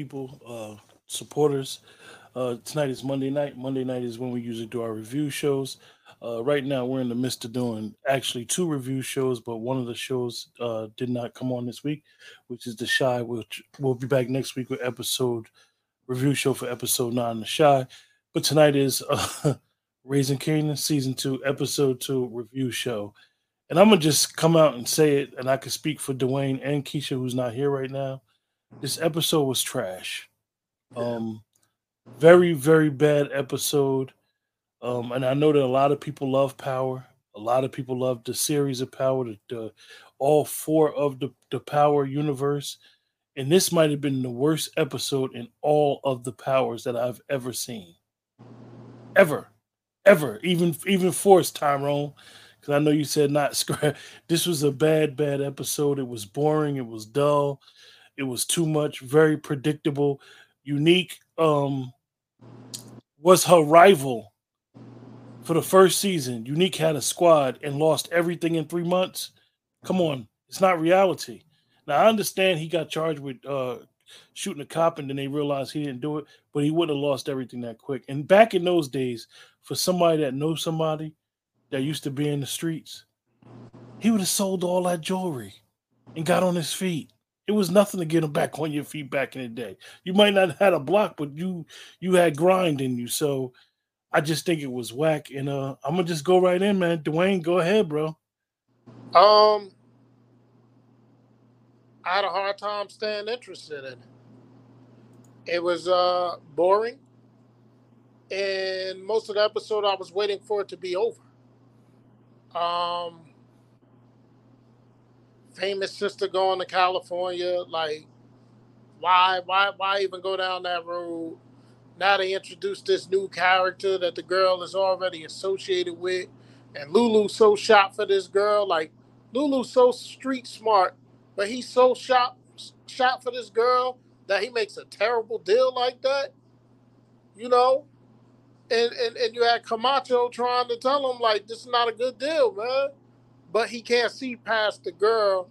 people, uh, supporters. Uh, tonight is Monday night. Monday night is when we usually do our review shows. Uh, right now, we're in the midst of doing actually two review shows, but one of the shows uh, did not come on this week, which is The Chi, which we'll be back next week with episode review show for episode nine, The Chi. But tonight is uh, Raising Kanan, season two, episode two review show. And I'm gonna just come out and say it, and I can speak for Dwayne and Keisha, who's not here right now. This episode was trash. Um, very, very bad episode. Um, and I know that a lot of people love Power. A lot of people love the series of Power, the, the all four of the, the Power universe. And this might have been the worst episode in all of the powers that I've ever seen. Ever. Ever. Even even Force Tyrone because I know you said not scrap. This was a bad, bad episode. It was boring. It was dull. It was too much. Very predictable. Unique um, was her rival for the first season. Unique had a squad and lost everything in three months. Come on, it's not reality. Now I understand he got charged with uh, shooting a cop and then they realized he didn't do it, but he wouldn't have lost everything that quick. And back in those days, for somebody that knows somebody, that used to be in the streets, he would have sold all that jewelry and got on his feet. It was nothing to get him back on your feet back in the day. You might not have had a block, but you you had grind in you. So I just think it was whack. And uh I'm gonna just go right in, man. Dwayne, go ahead, bro. Um I had a hard time staying interested in it. It was uh boring. And most of the episode I was waiting for it to be over. Um, famous sister going to California. Like, why, why, why even go down that road? Now they introduce this new character that the girl is already associated with, and Lulu so shot for this girl. Like, Lulu's so street smart, but he's so shot shot for this girl that he makes a terrible deal like that. You know, and, and and you had Camacho trying to tell him like this is not a good deal, man. But he can't see past the girl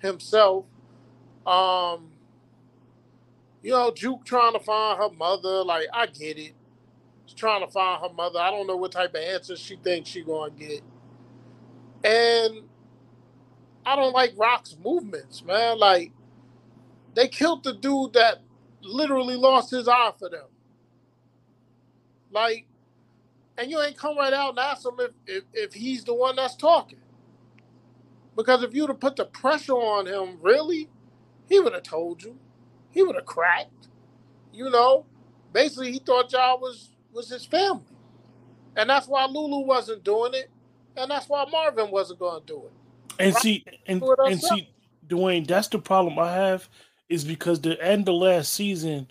himself. Um, you know, Juke trying to find her mother. Like I get it. She's trying to find her mother. I don't know what type of answers she thinks she gonna get. And I don't like Raq's movements, man. Like they killed the dude that literally lost his eye for them. Like, and you ain't come right out and ask him if, if, if he's the one that's talking. Because if you'd have put the pressure on him, really, he would have told you. He would have cracked. You know, basically he thought y'all was was his family. And that's why Lulu wasn't doing it. And that's why Marvin wasn't going to do it. And right? see, and, and see, Dwayne, that's the problem I have is because the end of last season,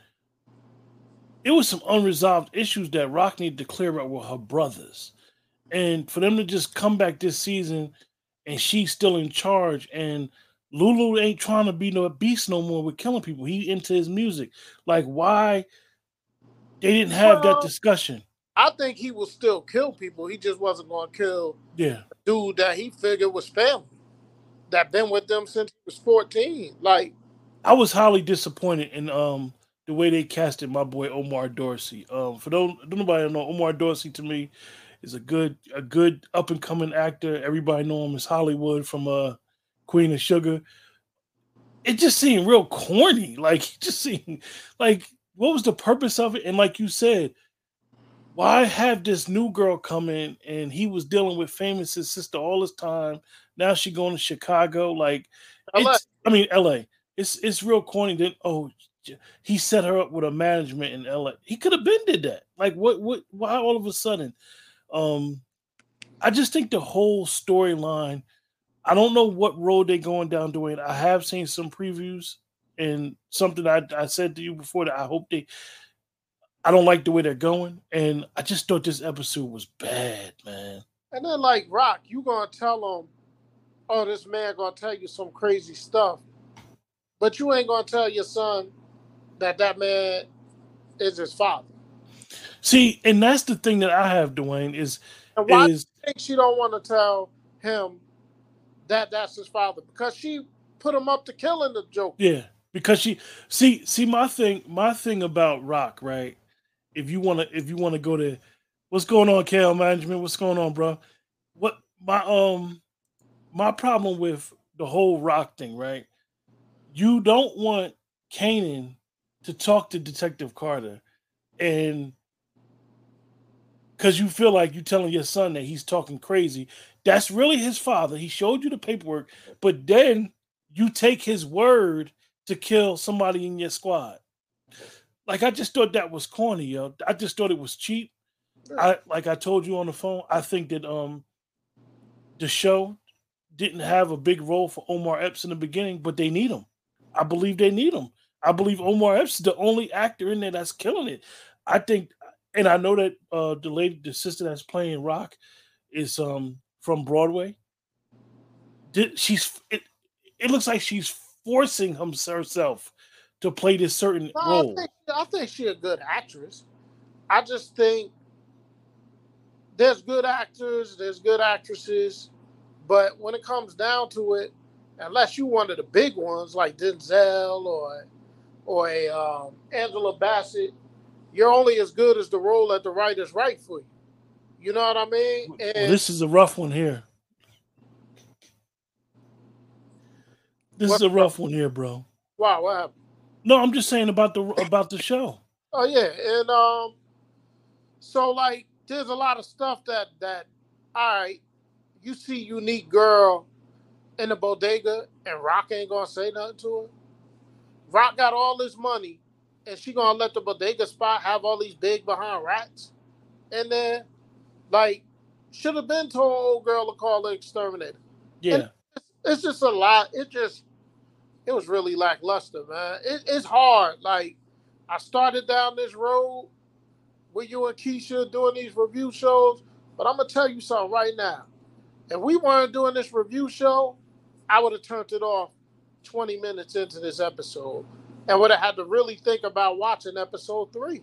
it was some unresolved issues that Raq needed to clear up with her brothers. And for them to just come back this season and she's still in charge and Lulu ain't trying to be no beast no more with killing people. He into his music. Like why they didn't have well, that discussion. I think he will still kill people. He just wasn't going to kill yeah dude that he figured was family that been with them since he was 14. Like I was highly disappointed in um the way they casted my boy Omar Dorsey. Um, for those don't nobody know, Omar Dorsey to me is a good a good up and coming actor. Everybody know him as Hollywood from uh Queen of Sugar. It just seemed real corny. Like it just seemed like what was the purpose of it? And like you said, why have this new girl come in and he was dealing with Famous's sister all this time? Now she going to Chicago. Like I mean LA. It's it's real corny. Then oh he set her up with a management in LA. He could have been did that. Like what what why all of a sudden? Um I just think the whole storyline, I don't know what road they're going down doing. I have seen some previews and something I, I said to you before that I hope they I don't like the way they're going. And I just thought this episode was bad, man. And then like Raq, you gonna tell them, oh, this man gonna tell you some crazy stuff. But you ain't gonna tell your son, that that man is his father. See, and that's the thing that I have, Dwayne, is and why is think she don't want to tell him that that's his father because she put him up to killing the Joker. Yeah, because she see see my thing my thing about Raq right. If you want to if you want to go to what's going on, Cal Management, what's going on, bro? What my um my problem with the whole Raq thing, right? You don't want Kanan to talk to Detective Carter and because you feel like you're telling your son that he's talking crazy. That's really his father. He showed you the paperwork, but then you take his word to kill somebody in your squad. Like I just thought that was corny, yo. I just thought it was cheap. I like I told you on the phone. I think that um the show didn't have a big role for Omar Epps in the beginning, but they need him. I believe they need him. I believe Omar Epps is the only actor in there that's killing it. I think, and I know that uh the lady, the sister that's playing Raq, is um from Broadway. Did she's it? It looks like she's forcing herself to play this certain no, role. I think, I think she's a good actress. I just think there's good actors, there's good actresses, but when it comes down to it, unless you one of the big ones like Denzel or or a um, Angela Bassett, you're only as good as the role that the writers write for you. You know what I mean? And well, this is a rough one here. This what, is a rough one here, bro. Wow, what happened? No, I'm just saying about the about the show. Oh yeah, and um, so like, there's a lot of stuff that that, all right, you see, unique girl in the bodega, and Raq ain't gonna say nothing to her. Raq got all this money, and she gonna let the bodega spot have all these big behind rats, and then, like, should have been told old girl to call the exterminator. Yeah, it's, it's, just a lot. It just, it was really lackluster, man. It, it's hard. Like, I started down this road with you and Keisha doing these review shows, but I'm gonna tell you something right now. If we weren't doing this review show, I would have turned it off 20 minutes into this episode and would have had to really think about watching episode three.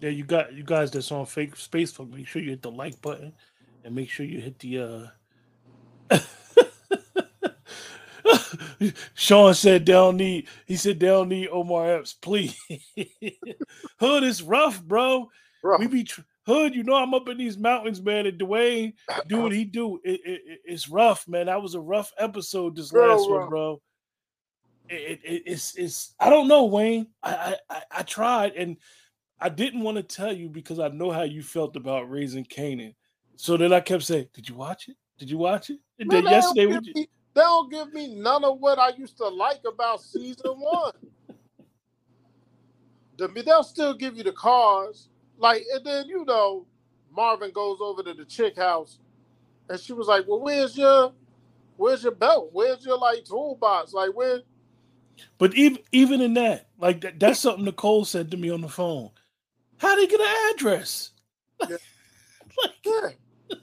Yeah, you got you guys that's on fake Facebook. Make sure you hit the like button and make sure you hit the uh Sean said they don't need he said they don't need Omar Epps, please. Hood is rough, bro. We be tr- Hood, you know I'm up in these mountains, man. And Dwayne do what he do. It, it, it's rough, man. That was a rough episode this last one, bro it, it, it's it's I don't know, Wayne. I, I I tried and I didn't want to tell you because I know how you felt about raising Kanan. So then I kept saying, "Did you watch it? Did you watch it?" And then yesterday, me, they don't give me none of what I used to like about season one. the, they'll still give you the cars, like, and then you know, Marvin goes over to the chick house, and she was like, "Well, where's your, where's your belt? Where's your like toolbox? Like, where?" But even even in that, like that, that's something Nicole said to me on the phone. How did he get an address? Yeah. like, yeah.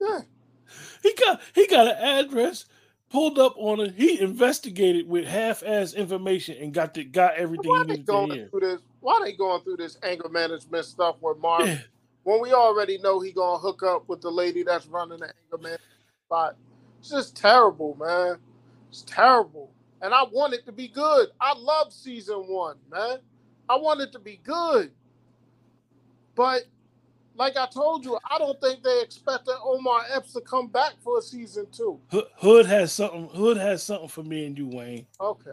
yeah. He got he got an address, pulled up on it. He investigated with half-ass information and got the got everything why he needed going to. Through this, why they going through this anger management stuff with Mark? Yeah. When we already know he gonna hook up with the lady that's running the anger management spot. It's just terrible, man. It's terrible and I want it to be good. I love season one, man. I want it to be good. But like I told you, I don't think they expected Omar Epps to come back for a season two. Hood has something. Hood has something for me and you, Wayne. Okay.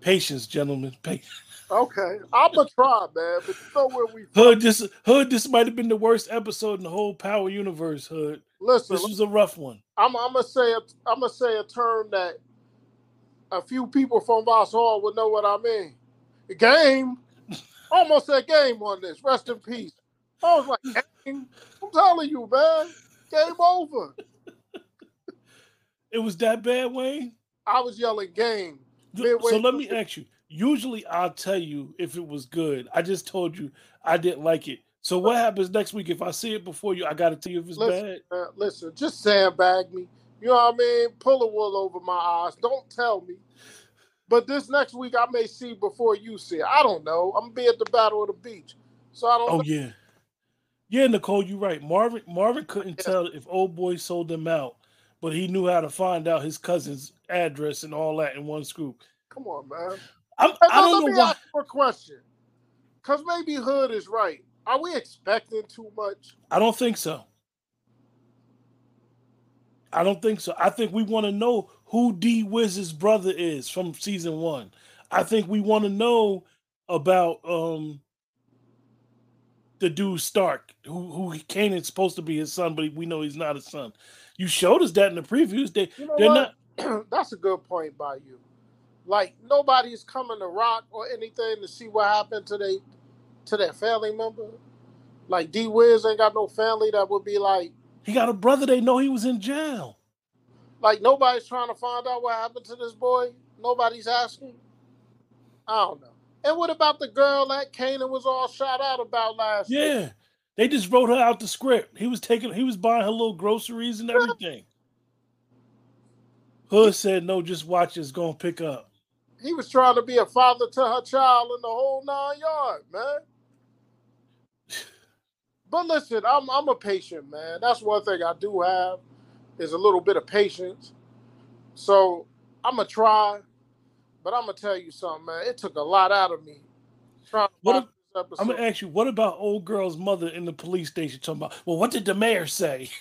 Patience, gentlemen. Patience. Okay, I'm gonna try, man. But you know where we Hood. This Hood. This might have been the worst episode in the whole Power universe. Hood. Listen, this was a rough one. I'm, I'm gonna say a, I'm gonna say a term that a few people from Vauxhall would know what I mean. The game, almost said game on this. Rest in peace. I was like, game. I'm telling you, man, game over. It was that bad, Wayne. I was yelling game. so let me ask you. Usually, I'll tell you if it was good. I just told you I didn't like it. So what happens next week if I see it before you? I got to tell you if it's listen, bad. listen, just sandbag me. You know what I mean? Pull a wool over my eyes. Don't tell me. But this next week I may see before you see it. I don't know. I'm gonna be at the Battle of the Beach. So I don't Oh know. yeah. Yeah, Nicole, you're right. Marvin Marvin couldn't yeah. tell if old boy sold them out, but he knew how to find out his cousin's address and all that in one scoop. Come on, man. I'm, I don't let know me why. ask you a question. Because maybe Hood is right. Are we expecting too much? I don't think so. I don't think so. I think we want to know who D Wiz's brother is from season one. I think we want to know about um the dude Stark, who who Kanan's supposed to be his son, but we know he's not his son. You showed us that in the previews. They You know they're what? not. That's a good point by you. Like nobody's coming to Raq or anything to see what happened to they to their family member. Like D Wiz ain't got no family that would be like He got a brother. They know he was in jail. like nobody's trying to find out what happened to this boy. Nobody's asking. I don't know. And what about the girl that Kanan was all shot out about last year? Yeah, they just wrote her out the script. He was taking. He was buying her little groceries and everything. Hood said, "No, just watch. It's gonna pick up." He was trying to be a father to her child in the whole nine yard, man. But listen, I'm I'm a patient man. That's one thing I do have is a little bit of patience. So I'm gonna try, but I'm gonna tell you something, man. It took a lot out of me trying to What watch if- this episode. I'm gonna ask you, what about old girl's mother in the police station talking about? Well, what did the mayor say?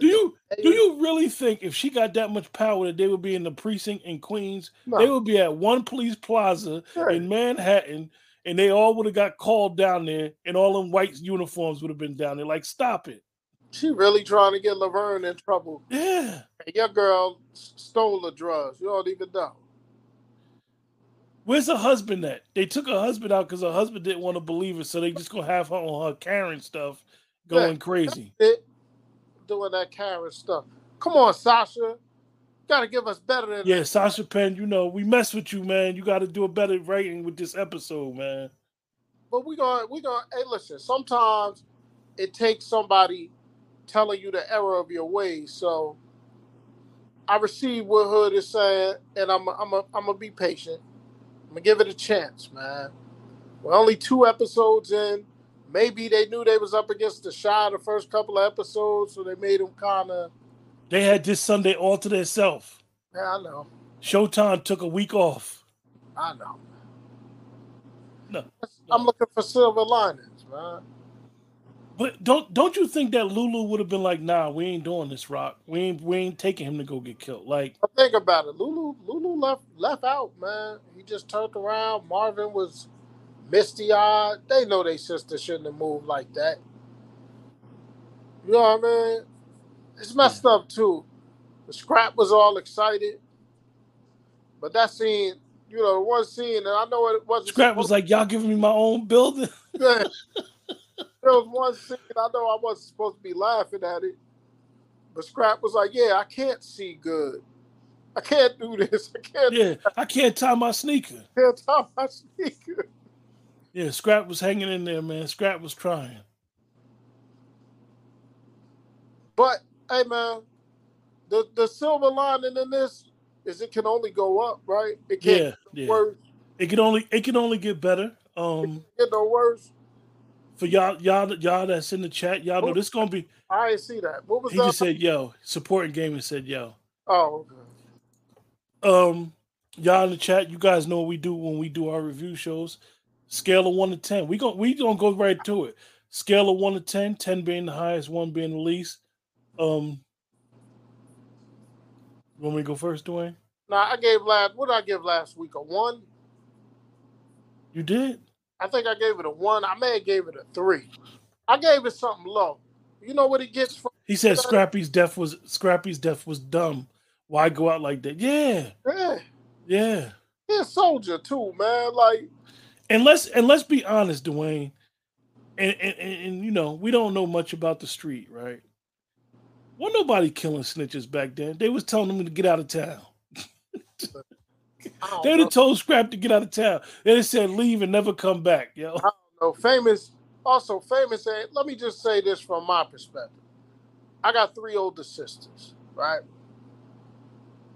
Do you do you really think if she got that much power that they would be in the precinct in Queens, No. they would be at one police plaza Right. in Manhattan, and they all would have got called down there, and all them white uniforms would have been down there. Like, stop it. She really trying to get Laverne in trouble. Yeah. And your girl stole the drugs. You don't even know. Where's her husband at? They took her husband out because her husband didn't want to believe her, so they just gonna have her on her Karen stuff going crazy. It doing that Karen stuff. Come on, Sascha. Gotta give us better than Yeah, Sascha Penn, you know, we mess with you, man. You got to do a better rating with this episode, man. But we gonna we gonna hey listen, sometimes it takes somebody telling you the error of your ways. So I receive what Hood is saying, and I'm I'm a, I'm gonna be patient. I'm gonna give it a chance, man. We're only two episodes in. Maybe they knew they was up against the Chi the first couple of episodes, so they made them kind of. They had this Sunday all to themselves. Yeah, I know, Showtime took a week off. I know. No, I'm looking for silver linings, man. But don't don't you think that Lulu would have been like, nah, we ain't doing this, Raq. We ain't we ain't taking him to go get killed. Like, But think about it. Lulu Lulu left left out, man. He just turned around. Marvin was misty eyed. They know their sister shouldn't have moved like that. You know what I mean? It's messed up too. The scrap was all excited. But that scene, you know, the one scene, and I know it wasn't Scrap was like, y'all giving me my own building. there was one scene I know I wasn't supposed to be laughing at it. But Scrap was like, Yeah, I can't see good. I can't do this. I can't yeah, I can't tie my sneaker. can't tie my sneaker. Yeah, Scrap was hanging in there, man. Scrap was trying. But hey man, the the silver lining in this is it can only go up, right? It can't Yeah, get yeah. worse. It can only it can only get better. Um, Get no worse. for y'all y'all y'all that's in the chat, y'all know this gonna be. I didn't see that. What was He that? just said, "Yo." Supporting gaming said, "Yo." oh, okay. um y'all in the chat you guys know what we do when we do our review shows scale of 1 to 10 we going we gonna go right to it scale of 1 to 10 10 being the highest 1 being the least um want me to go first dwayne Nah, I gave last. What did I give last week? A one. you did I think I gave it a one. I may have gave it a three. I gave it something low. You know what he gets from? he said scrappy's death was scrappy's death was dumb why go out like that yeah Yeah, yeah he's a soldier too, man. Like and let's and let's be honest dwayne and and, and, and you know we don't know much about the street right Wasn't nobody killing snitches back then. They was telling them to get out of town. They'd have told Scrap to get out of town. They'd have said leave and never come back, yo. know, famous. Also, famous. Said, let me just say this from my perspective. I got three older sisters, right?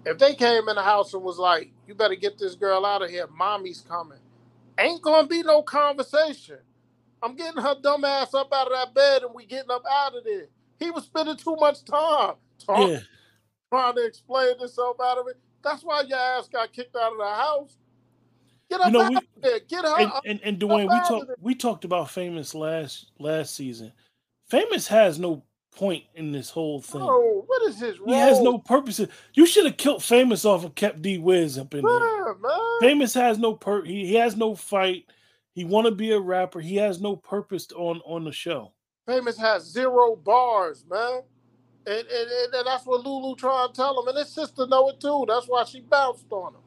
If they came in the house and was like, "You better get this girl out of here, mommy's coming," ain't gonna be no conversation. I'm getting her dumb ass up out of that bed, and we getting up out of there. He was spending too much time talking, Yeah. trying to explain himself out of it. That's why your ass got kicked out of the house. Get up You know, out we- of there. Get her and, and, and Dwayne, we talked we talked about famous last last season. Famous has no point in this whole thing. Oh, what is his role? He has no purpose. You should have killed Famous off and kept D Wiz up in there. Man. Famous has no per he, he has no fight. He want to be a rapper. He has no purpose on on the show. Famous has zero bars, man. And, and, and, and that's what Lulu trying to tell him. And his sister know it too. That's why she bounced on him.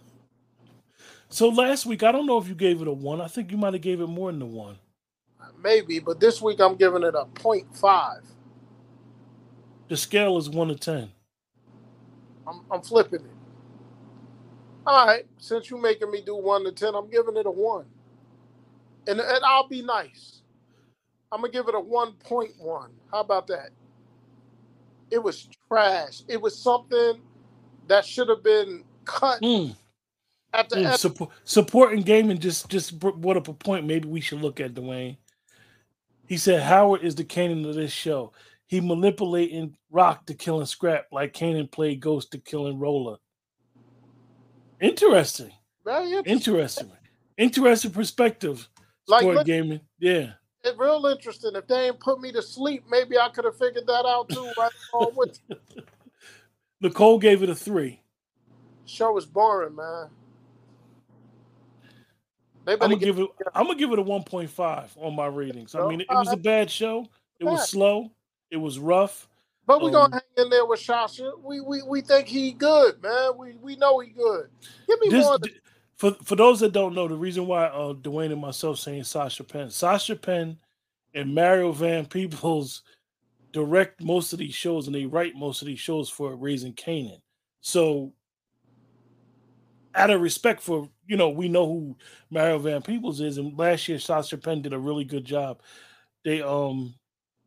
So last week, I don't know if you gave it a one. I think you might have gave it more than a one. Maybe, but this week I'm giving it a 0.5. The scale is one to ten. I'm, I'm flipping it. All right, since you're making me do 1 to 10, I'm giving it a 1. And, and I'll be nice. I'm going to give it a 1.1. How about that? It was trash. It was something that should have been cut Mm, at the mm, end. support, supporting gaming just just br- brought up a point. Maybe we should look at Dwayne. He said Howard is the Kanan of this show. He manipulating Raq to killing Scrap like Kanan played Ghost to killing Roller. Interesting. Very interesting. Interesting. Interesting perspective. Like, Sport look- gaming. Yeah. It's real interesting. If they ain't put me to sleep, maybe I could have figured that out too. Right along with you. Nicole gave it a three. show was boring, man. I'm gonna give it. I'm gonna give it a 1.5 on my ratings. I mean, it, was a bad show. It was slow. It was rough. but we um, gonna hang in there with Shasha. We we we think he good, man. We we know he good. Give me This, more. Than, for for those that don't know, the reason why uh, Dwayne and myself saying Sascha Penn, Sascha Penn, and Mario Van Peebles direct most of these shows and they write most of these shows for Raising Kanan. So, out of respect for you know, we know who Mario Van Peebles is, and last year Sascha Penn did a really good job. They um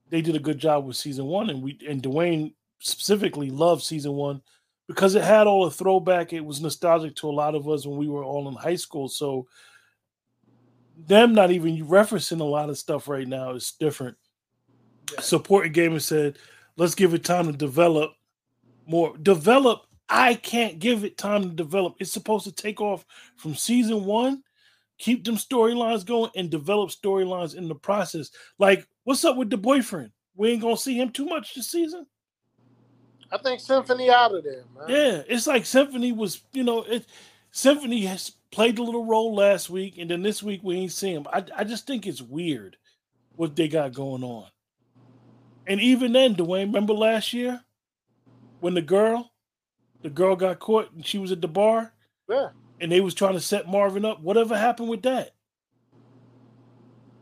they did a good job with season one, and we and Dwayne specifically loved season one because it had all the throwback. It was nostalgic to a lot of us when we were all in high school. So them not even referencing a lot of stuff right now is different. Yeah. Supporting Gamer said, let's give it time to develop more. Develop, I can't give it time to develop. It's supposed to take off from season one, keep them storylines going, and develop storylines in the process. Like, what's up with the boyfriend? We ain't gonna see him too much this season. I think Symphony out of there, man. Yeah, it's like Symphony was, you know, it Symphony has played a little role last week, and then this week we ain't see him. I, I just think it's weird what they got going on. And even then, Dwayne, remember last year when the girl, the girl got caught and she was at the bar Yeah. and they was trying to set Marvin up. Whatever happened with that?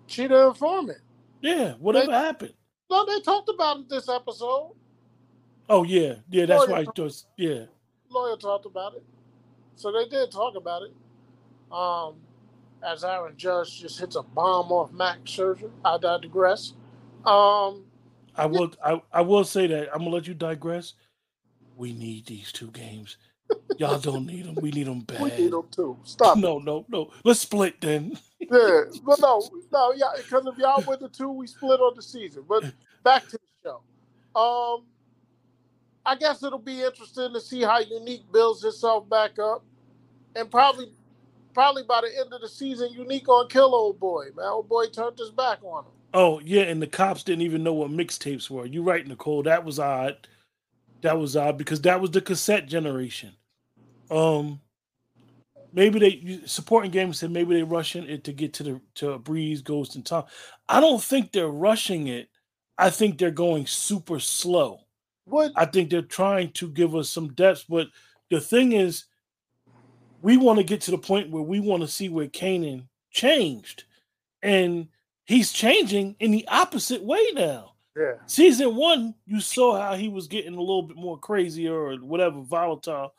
She the informant. Yeah, whatever happened. No, they talked about it this episode. Oh yeah, yeah, that's yeah. why. it was- Yeah, Lawyer talked about it. So they did talk about it. Um, as Aaron Judge just hits a bomb off Max Scherzer. I digress. Um, I will. I, I will say that I'm gonna let you digress. We need these two games. Y'all don't need them. We need them bad. we need them too. Stop. it. No, no, no. Let's split then. Yeah, but no, no, yeah, because if y'all win the two, we split on the season. But back to the show. Um, I guess it'll be interesting to see how Unique builds itself back up, and probably, probably by the end of the season, Unique on kill old boy. Man, old boy turned his back on him. Oh yeah, and the cops didn't even know what mixtapes were. You right, Nicole. That was odd. That was odd because that was the cassette generation. Um, maybe they supporting games said maybe they rushing it to get to the to Breeze, Ghost, and Tom. I don't think they're rushing it. I think they're going super slow. Would I think they're trying to give us some depth, but the thing is, we want to get to the point where we want to see where Kanan changed, and he's changing in the opposite way now. yeah, Season one, you saw how he was getting a little bit more crazier or whatever, volatile.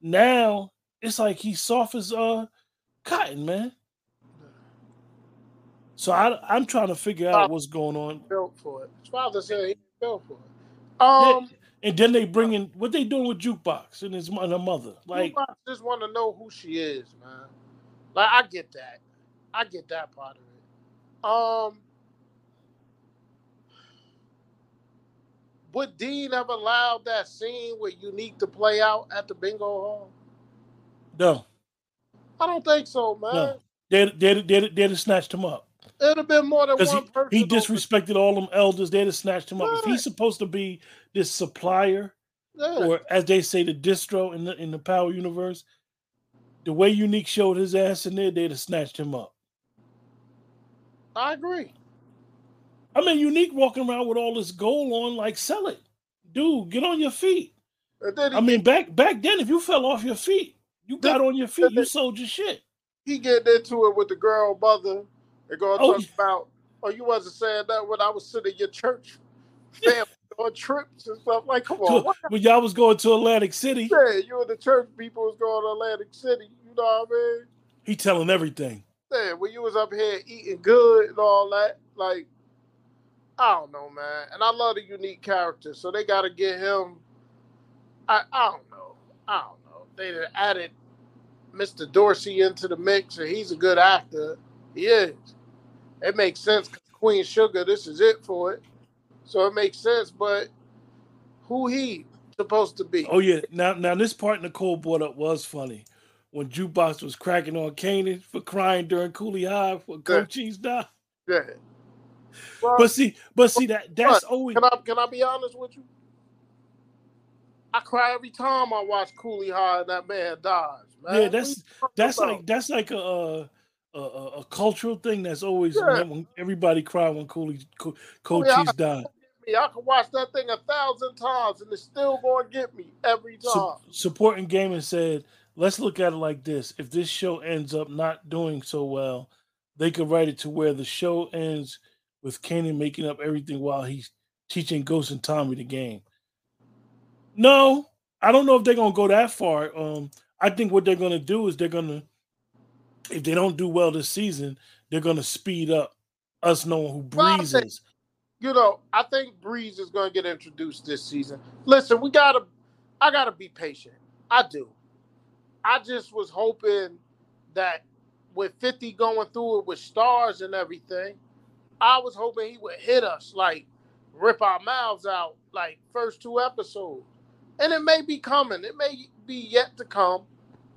Now it's like he's soft as uh cotton, man. So I, I'm trying to figure out what's going on. built for it. His father said he built for it. Um, And then they bring in what they doing with jukebox and his and her mother. Like, like, just want to know who she is, man. Like, I get that. I get that part of it. Um, would Dean have allowed that scene with Unique to play out at the bingo hall? No. I don't think so, man. No. They'd, they'd, they'd, they'd have snatched him up. It'd have been more than one he, person. He disrespected all them elders. They'd have snatched him up. Yeah. If he's supposed to be this supplier, yeah. or as they say, the distro in the in the Power universe, the way Unique showed his ass in there, they'd have snatched him up. I agree. I mean, Unique walking around with all this gold on, like sell it, dude. Get on your feet. I mean, back back then, if you fell off your feet, you got on your feet, you sold your shit. He getting into it with the girl mother. They're going to oh, talk about, oh, you wasn't saying that when I was sitting in your church family on trips and stuff. Like, come on. when y'all was going to Atlantic City. Yeah, you and the church people was going to Atlantic City. You know what I mean? He telling everything. Yeah, when you was up here eating good and all that, like, I don't know, man. And I love the unique character, so they got to get him. I I don't know. I don't know. They added Mr. Dorsey into the mix, and he's a good actor. He is. It makes sense. Queen Sugar, this is it for it. So it makes sense. But who he supposed to be? Oh yeah. Now now this part Nicole brought up was funny. When Jukebox was cracking on Kanan for crying during Cooley High for Cochise died. Yeah. Well, but see, but see that that's always. Can I can I be honest with you? I cry every time I watch Cooley High and that man dies. Man. Yeah, that's that's like that's like a, uh, a, a cultural thing that's always yeah. when everybody cry when Cooley Co- Cochise oh, died. Me. I can watch that thing a thousand times and it's still going to get me every time. Su- supporting gaming said, let's look at it like this: if this show ends up not doing so well, they could write it to where the show ends with Kanan making up everything while he's teaching Ghost and Tommy the game. No, I don't know if they're gonna go that far. Um, I think what they're gonna do is they're gonna, if they don't do well this season, they're gonna speed up us knowing who Breeze is. You know, I think Breeze is gonna get introduced this season. Listen, we gotta, I gotta be patient. I do. I just was hoping that with 50 going through it with Starz and everything, I was hoping he would hit us, like rip our mouths out, like first two episodes. And it may be coming. It may be yet to come.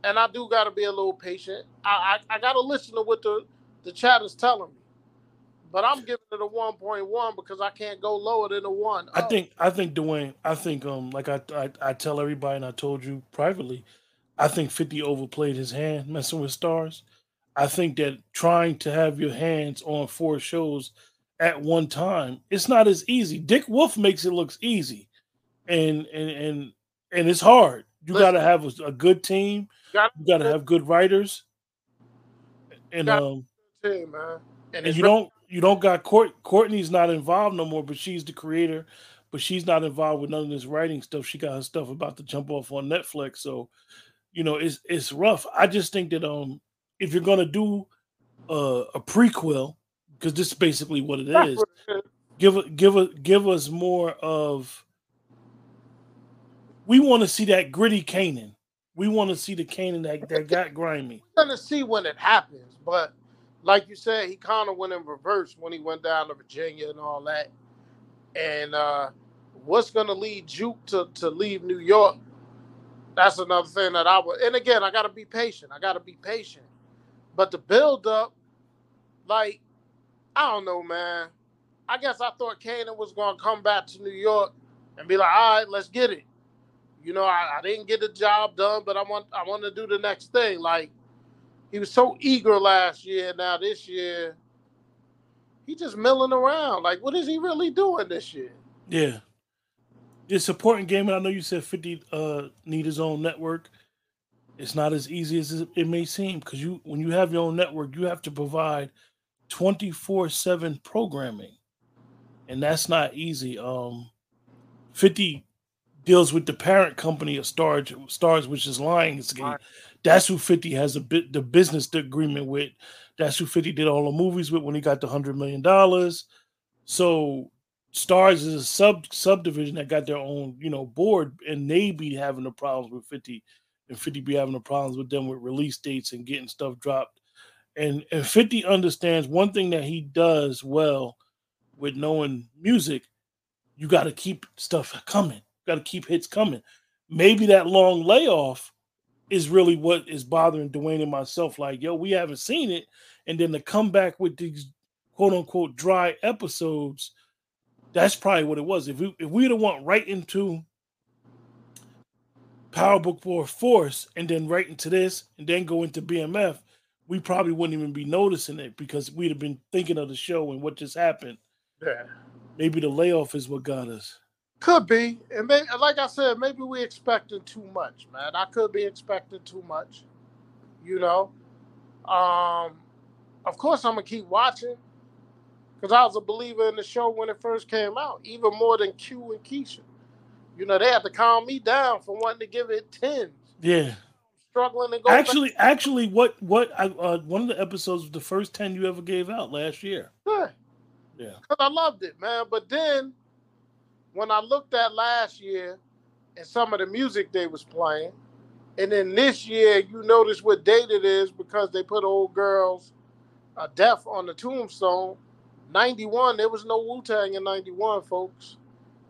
And I do got to be a little patient. I, I, I got to listen to what the, the chat is telling me. But I'm giving it a 1.1 because I can't go lower than a one. I oh. think I think Dwayne. I think um like I, I I tell everybody and I told you privately, I think 50 overplayed his hand messing with Starz. I think that trying to have your hands on four shows at one time, it's not as easy. Dick Wolf makes it looks easy, and and and and it's hard. You got to have a, a, good team. You got to have good writers, and um, team, man. And, and you don't you don't got Court. Courtney's not involved no more, but she's the creator. But she's not involved with none of this writing stuff. She got her stuff about to jump off on Netflix, so you know it's it's rough. I just think that um if you're gonna do a, a prequel, because this is basically what it is, give give give us more of. We want to see that gritty Kanan. We want to see the Kanan that, that got grimy. We're gonna see when it happens, but like you said, he kind of went in reverse when he went down to Virginia and all that. And uh, what's gonna lead Juke to, to leave New York? That's another thing that I would. And again, I gotta be patient. I gotta be patient but the build up, like, I don't know, man. I guess I thought Kanan was gonna come back to New York and be like, all right, let's get it. You know, I, I didn't get the job done, but I want I want to do the next thing. Like he was so eager last year. Now this year, he just milling around. Like, what is he really doing this year? Yeah. It's supporting game, and I know you said 50 uh need his own network it's not as easy as it may seem because you when you have your own network you have to provide 24-7 programming and that's not easy um 50 deals with the parent company of Starz Starz which is lionsgate that's who 50 has a bit the business agreement with that's who 50 did all the movies with when he got the 100 million dollars so Starz is a sub subdivision that got their own you know board and they be having the problems with 50 and 50 be having the problems with them with release dates and getting stuff dropped. And and 50 understands one thing that he does well with knowing music you got to keep stuff coming. Got to keep hits coming. Maybe that long layoff is really what is bothering Dwayne and myself. Like, yo, we haven't seen it, and then to come back with these quote unquote dry episodes, that's probably what it was. If we if we'd have went right into Power Book Four Force and then right into this and then go into BMF, we probably wouldn't even be noticing it because we'd have been thinking of the show and what just happened. Yeah. Maybe the layoff is what got us. Could be, and may, like I said, maybe we expected too much, man. I could be expecting too much, you know. Um, of course, I'm gonna keep watching because I was a believer in the show when it first came out, even more than Q and Keisha. You know, they had to calm me down for wanting to give it tens. Yeah, struggling to go. Actually, back. actually, what what I, uh, one of the episodes was the first ten you ever gave out last year. Yeah, yeah, because I loved it, man. But then when I looked at last year and some of the music they was playing, and then this year you notice what date it is because they put old girls uh, death on the tombstone. 91, there was no Wu Tang in 91, folks.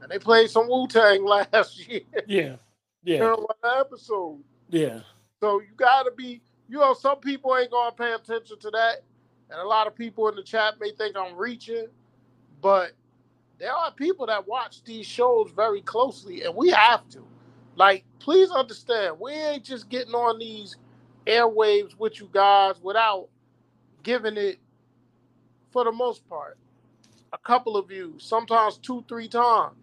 And they played some Wu Tang last year. Yeah. Yeah. one episode. Yeah. So you got to be, you know, some people ain't going to pay attention to that. And a lot of people in the chat may think I'm reaching, but there are people that watch these shows very closely, and we have to. Like, please understand, we ain't just getting on these airwaves with you guys without giving it, for the most part, a couple of views, sometimes two, three times.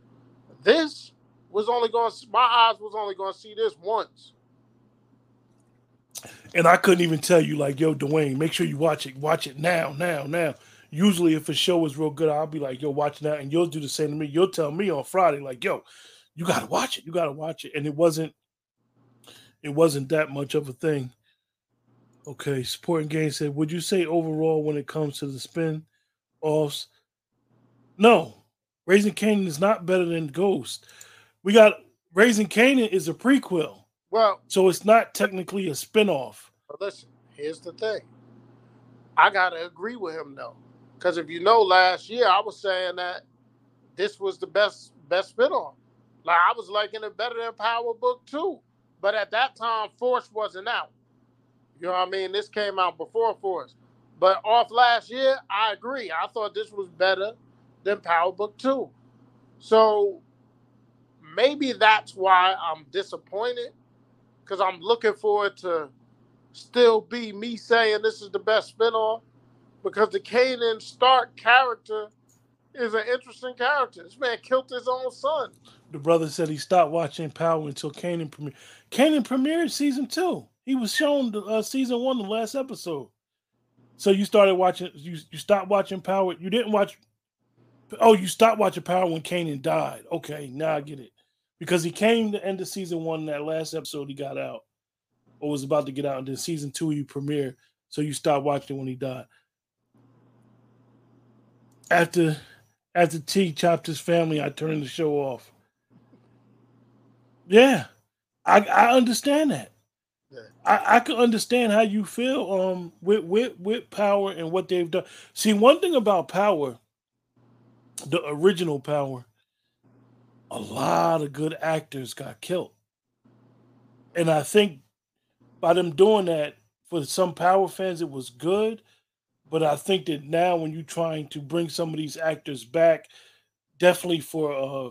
This was only going. My eyes was only going to see this once. And I couldn't even tell you, like, yo, Dwayne, make sure you watch it. Watch it now, now, now usually if a show is real good, I'll be like, yo, watch that. And you'll do the same to me. You'll tell me on Friday, like, yo, you gotta watch it. You gotta watch it. And it wasn't it wasn't that much of a thing. Okay, supporting game said, would you say overall when it comes to the spin offs? No. Raising Kanan is not better than Ghost. We got Raising Kanan is a prequel. Well, so it's not technically a spin-off. But listen, here's the thing. I gotta agree with him though. Because if you know, last year I was saying that this was the best best spinoff. Like I was liking it better than Power Book Two, but at that time Force wasn't out. You know what I mean? This came out before Force. But off last year, I agree. I thought this was better than Power Book Two. So maybe that's why I'm disappointed because I'm looking forward to still be me saying this is the best spinoff because the Kanan Stark character is an interesting character. This man killed his own son. The brother said he stopped watching Power until Kanan premiered. Kanan premiered season two. He was shown the, uh, season one, the last episode. So you started watching. You you stopped watching Power. You didn't watch. Oh, you stopped watching Power when Kanan died. Okay, now I get it. Because he came to end of season one. That last episode he got out, or was about to get out, and then season two he premiered. So you stopped watching when he died after after T chopped his family, I turned the show off. Yeah, I I understand that. Yeah. I, I can understand how you feel um with with with power and what they've done. See, one thing about power, the original power, a lot of good actors got killed. And I think by them doing that, for some power fans, it was good. But I think that now when you're trying to bring some of these actors back, definitely for uh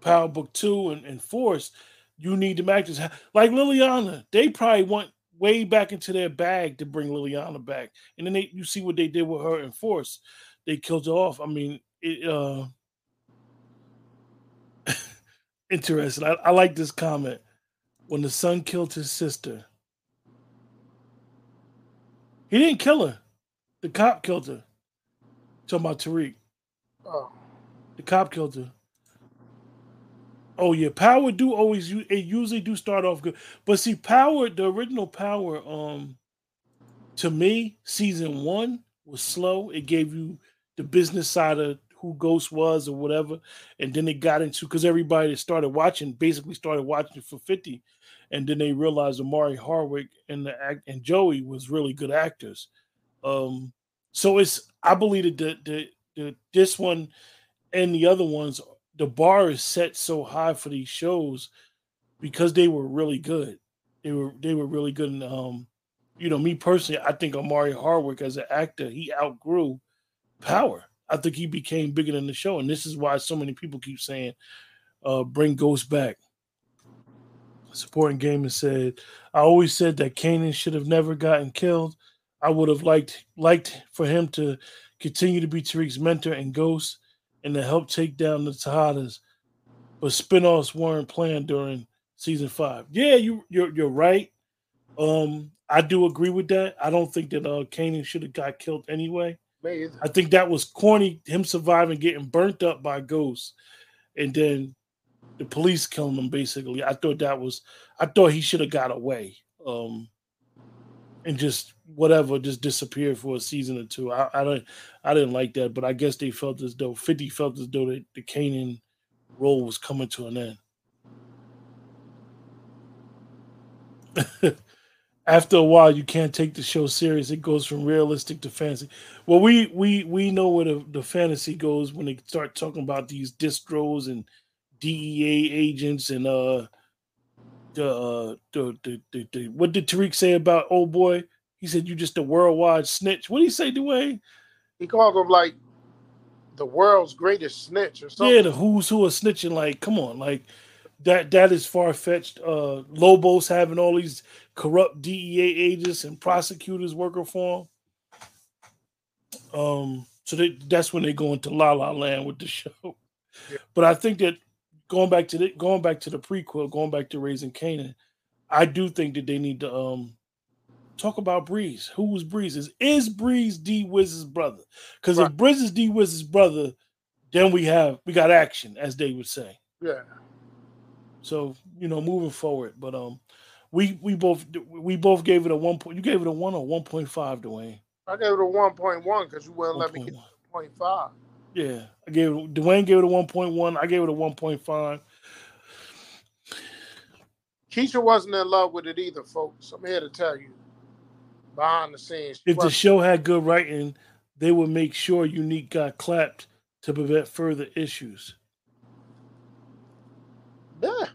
Power Book Two and, and Force, you need them actors like Liliana. They probably went way back into their bag to bring Liliana back, and then they, you see what they did with her in Force. They killed her off. I mean, it, uh, interesting. I, I like this comment. When the son killed his sister, he didn't kill her. The cop killed her. Talking about Tariq. Oh. The cop killed her. Oh yeah, Power do always you it usually do start off good, but see, Power the original Power, um, to me, season one was slow. It gave you the business side of who Ghost was or whatever, and then it got into because everybody that started watching basically started watching for fifty, and then they realized Omari Hardwick and the act and Joey was really good actors. Um, so it's I believe that the, the, this one and the other ones the bar is set so high for these shows because they were really good. They were they were really good. And um, you know, me personally, I think Omari Hardwick as an actor, he outgrew Power. I think he became bigger than the show, and this is why so many people keep saying, uh, "Bring Ghost back." Supporting Gamer said, "I always said that Kanan should have never gotten killed. I would have liked liked for him to continue to be Tariq's mentor and Ghost, and to help take down the Tejadas. But spinoffs weren't planned during season five. Yeah, you you're you're right. Um, I do agree with that. I don't think that uh Kanan should have got killed anyway. I think that was corny, him surviving getting burnt up by ghosts, and then the police killing him. Basically, I thought that was. I thought he should have got away, um, and just whatever, just disappeared for a season or two. I, I don't, I didn't like that, but I guess they felt as though Fifty felt as though the, the Kanan role was coming to an end. after a while you can't take the show serious it goes from realistic to fantasy well we we we know where the, the fantasy goes when they start talking about these distros and dea agents and uh the uh the, the, the, the what did tariq say about old boy he said you just a worldwide snitch what did he say dwayne he called him like the world's greatest snitch or something yeah the who's who are snitching like come on like that that is far fetched. Uh, Lobos having all these corrupt DEA agents and prosecutors working for him. Um, so they, that's when they go into La La Land with the show. Yeah. But I think that going back to the going back to the prequel, going back to Raising Kanan, I do think that they need to um talk about Breeze. Who was Breeze? Is, is Breeze D Wiz's brother? Because right. if Breeze is D Wiz's brother, then we have we got action, as they would say. Yeah. So you know, moving forward, but um, we we both we both gave it a one point. You gave it a one or one point five, Dwayne. I gave it a one point one because you wouldn't 1. let me get point five. Yeah, I gave it. Dwayne gave it a one point one. I gave it a one point five. Keisha wasn't in love with it either, folks. I'm here to tell you. Behind the scenes, if the show had good writing, they would make sure Unique got clapped to prevent further issues. Yeah.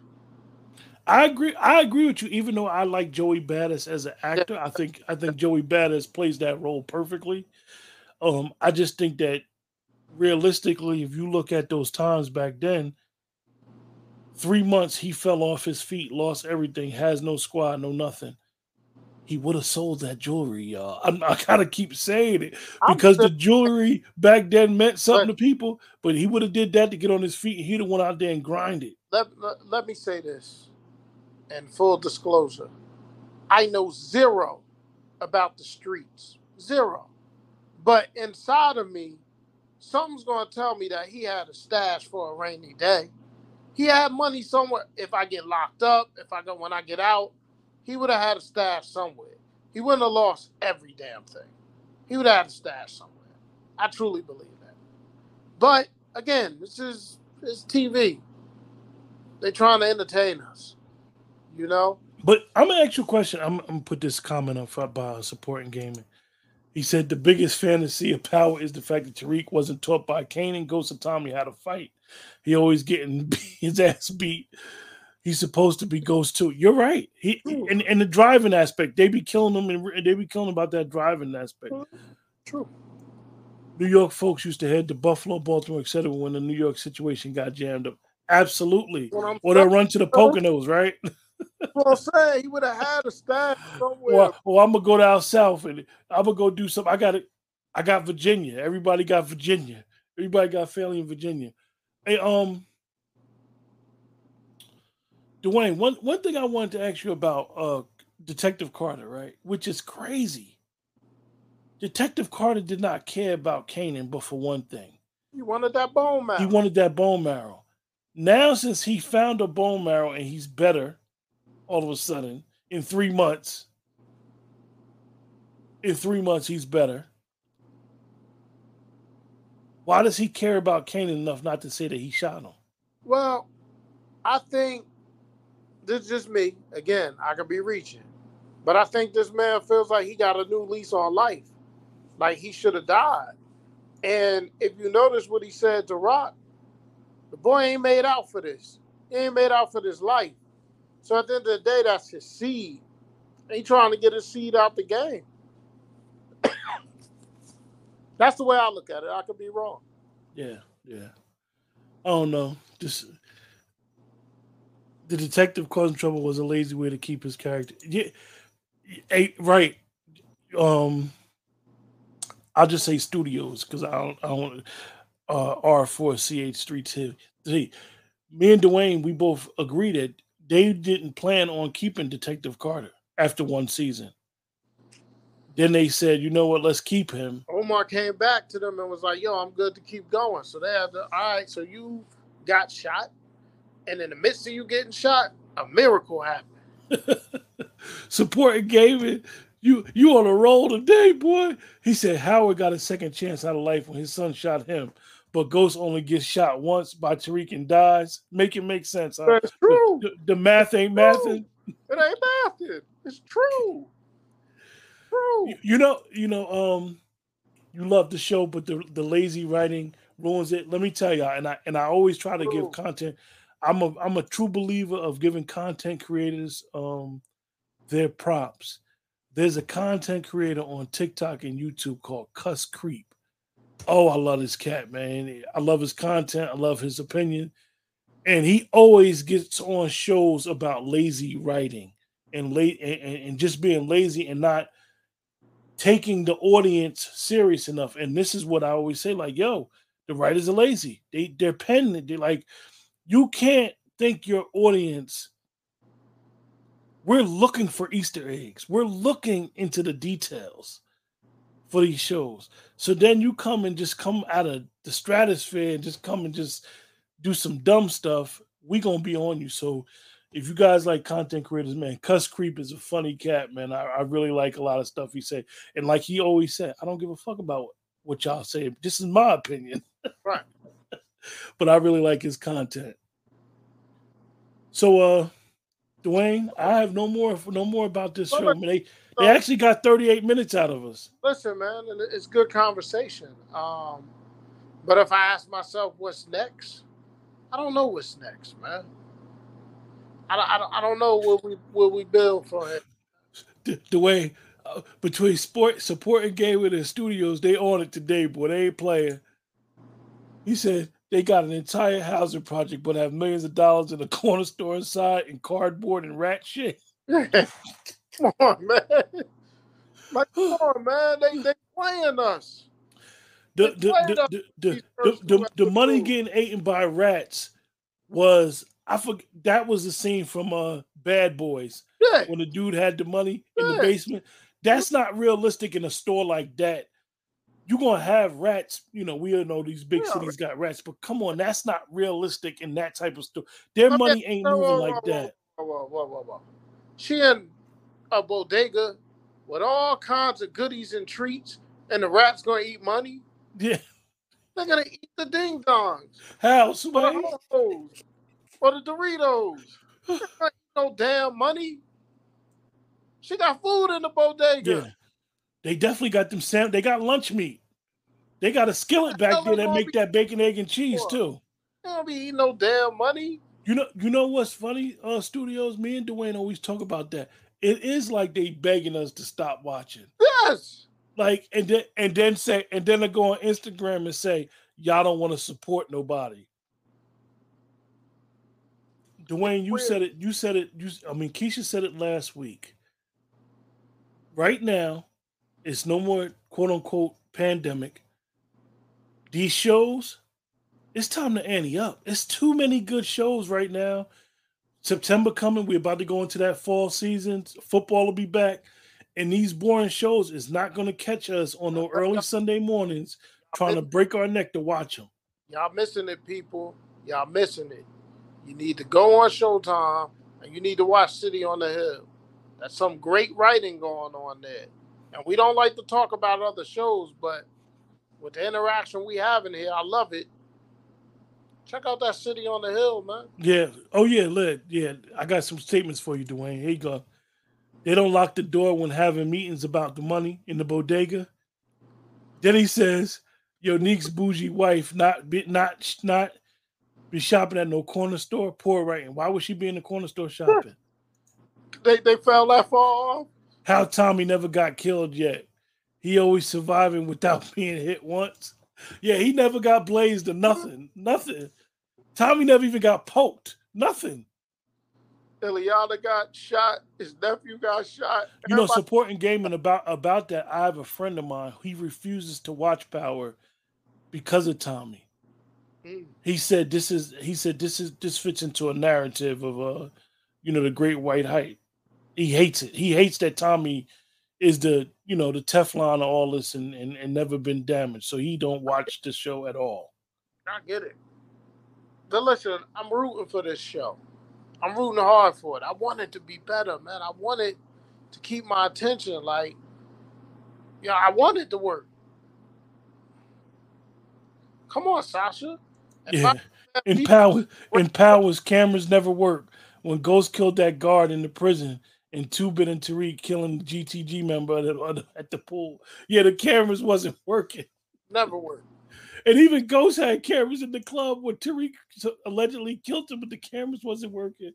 I agree. I agree with you. Even though I like Joey Badass as an actor, I think I think Joey Badass plays that role perfectly. Um, I just think that realistically, if you look at those times back then, three months he fell off his feet, lost everything, has no squad, no nothing. He would have sold that jewelry, y'all. I'm, i kind of keep saying it because the jewelry back then meant something to people, but he would have did that to get on his feet, and he'd have went out there and grind it. Let, let, let me say this and full disclosure, I know zero about the streets. Zero. But inside of me, something's to tell me that he had a stash for a rainy day. He had money somewhere. If I get locked up, if I go when I get out, he would have had a stash somewhere. He wouldn't have lost every damn thing. He would have had a stash somewhere. I truly believe that. But again, this is it's TV. They're trying to entertain us you know. But I'm gonna ask you a question. I'm, I'm gonna put this comment up front by supporting gaming. He said the biggest fantasy of power is the fact that Tariq wasn't taught by Kane and Ghost, of Tommy how to fight. He always getting his ass beat. He's supposed to be Ghost too. You're right. He and, and the driving aspect, they be killing him and they be killing about that driving aspect. True. New York folks used to head to Buffalo, Baltimore, etc. when the New York situation got jammed up. Absolutely. Or they run to the Poconos, right? what I'm saying. He would have had a stash somewhere. Well, well, I'm gonna go down south and I'm gonna go do something. I got it. I got Virginia. Everybody got Virginia. Everybody got family in Virginia. Hey, um, Dwayne, one one thing I wanted to ask you about uh Detective Carter, right? Which is crazy. Detective Carter did not care about Kanan, but for one thing, he wanted that bone marrow. He wanted that bone marrow. Now, since he found a bone marrow and he's better, all of a sudden in three months. In three months, he's better. Why does he care about Kanan enough not to say that he shot him? Well, I think this is just me. Again, I could be reaching. But I think this man feels like he got a new lease on life. Like he should have died. And if you notice what he said to Raq, The boy ain't made out for this. He ain't made out for this life. So at the end of the day, that's his seed. He trying to get his seed out the game. that's the way I look at it. I could be wrong. Yeah, yeah. I don't know. Just the detective causing trouble was a lazy way to keep his character. Yeah, right. Um, I'll just say studios because I don't. I don't. Uh, R four CH three two three. Me and Dwayne, we both agree that they didn't plan on keeping Detective Carter after one season. Then they said, you know what, let's keep him. Omar came back to them and was like, yo, I'm good to keep going. So they had to, all right, so you got shot. And in the midst of you getting shot, a miracle happened. Supporting Gavin. You you on a roll today, boy. He said Howard got a second chance out of life when his son shot him, but Ghost only gets shot once by Tariq and dies. Make it make sense. Huh? That's true. The, the, the math ain't mathing. It ain't mathing. It's true. True. You, you know, you know, um, you love the show, but the the lazy writing ruins it. Let me tell y'all, and I and I always try to true. give content. I'm a I'm a true believer of giving content creators um their props. There's a content creator on TikTok and YouTube called Cuss Creep. Oh, I love this cat, man. I love his content. I love his opinion. And he always gets on shows about lazy writing and late and, and just being lazy and not taking the audience serious enough. And this is what I always say: like, yo, the writers are lazy. They they're penning. They're like, you can't think your audience. We're looking for Easter eggs. We're looking into the details for these shows. So then you come and just come out of the stratosphere and just come and just do some dumb stuff. We gonna be on you. So if you guys like content creators, man, Cuss Creep is a funny cat, man. I, I really like a lot of stuff he say. And like he always said, I don't give a fuck about what y'all say. This is my opinion. Right. But I really like his content. So uh Dwayne, I have no more no more about this show. I mean, they they actually got 38 minutes out of us. Listen, man, it's good conversation. Um, but if I ask myself what's next, I don't know what's next, man. I, I, I don't know what we what we build for it. The way uh, between sport supporting game with the studios, they on it today, boy. They ain't playing. He said they got an entire housing project, but have millions of dollars in the corner store inside and cardboard and rat shit. come on, man. Like, come on, man. They they playing us. The the the, the, the, the, the, the money getting eaten by rats was I forget that was the scene from uh Bad Boys yeah. when the dude had the money in the basement. That's not realistic in a store like that. You're gonna have rats, you know. We all know these big yeah. cities got rats, but come on, that's not realistic in that type of store. Their okay. money ain't moving whoa, whoa, like whoa, that. Whoa, whoa, whoa, whoa. She in a bodega with all kinds of goodies and treats, and the rats gonna eat money. Yeah, they're gonna eat the ding dongs. How, somebody? for the Doritos. no damn money. She got food in the bodega. Yeah. They definitely got them sam. They got lunch meat. They got a skillet back there that make that bacon, egg, and cheese too. They don't be eating no damn money. You know, you know what's funny? Uh, studios. Me and Dwayne always talk about that. It is like they begging us to stop watching. Yes. Like and then and then say and then they go on Instagram and say y'all don't want to support nobody. Dwayne, you said it. You said it. You, I mean, Keisha said it last week. Right now, it's no more quote unquote pandemic. These shows, it's time to ante up. It's too many good shows right now. September coming, we're about to go into that fall season. Football will be back. And these boring shows is not going to catch us on the early Sunday mornings trying to break our neck to watch them. Y'all missing it, people. Y'all missing it. You need to go on Showtime and you need to watch City on the Hill. That's some great writing going on there. And we don't like to talk about other shows, but with the interaction we have in here, I love it. Check out that City on the Hill, man. Yeah. Oh yeah, look, Yeah, I got some statements for you, Dwayne. Here you go. They don't lock the door when having meetings about the money in the bodega. Then he says, "Unique's bougie wife not not not be shopping at no corner store. Poor writing. Why would she be in the corner store shopping? They they fell that far off. How Tommy never got killed yet. He always surviving without being hit once. Yeah, he never got blazed or nothing. Nothing. Tommy never even got poked. Nothing. Ileana got shot. His nephew got shot. You know, supporting gaming about about that. I have a friend of mine. He refuses to watch Power because of Tommy. Mm. He said this is. He said this is. This fits into a narrative of uh, you know, the Great White Height. He hates it. He hates that Tommy is the you know the Teflon of all this and, and and never been damaged. So he don't watch the show at all. I get it. But listen, I'm rooting for this show. I'm rooting hard for it. I want it to be better, man. I want it to keep my attention. Like, yeah, I want it to work. Come on, Sascha. And Yeah. In power, in powers, cameras never work. When Ghost killed that guard in the prison, and Tubin and Tariq killing the GTG member at the, at the pool, yeah, the cameras wasn't working. Never work. And even Ghost had cameras in the club where Tariq allegedly killed him, but the cameras wasn't working.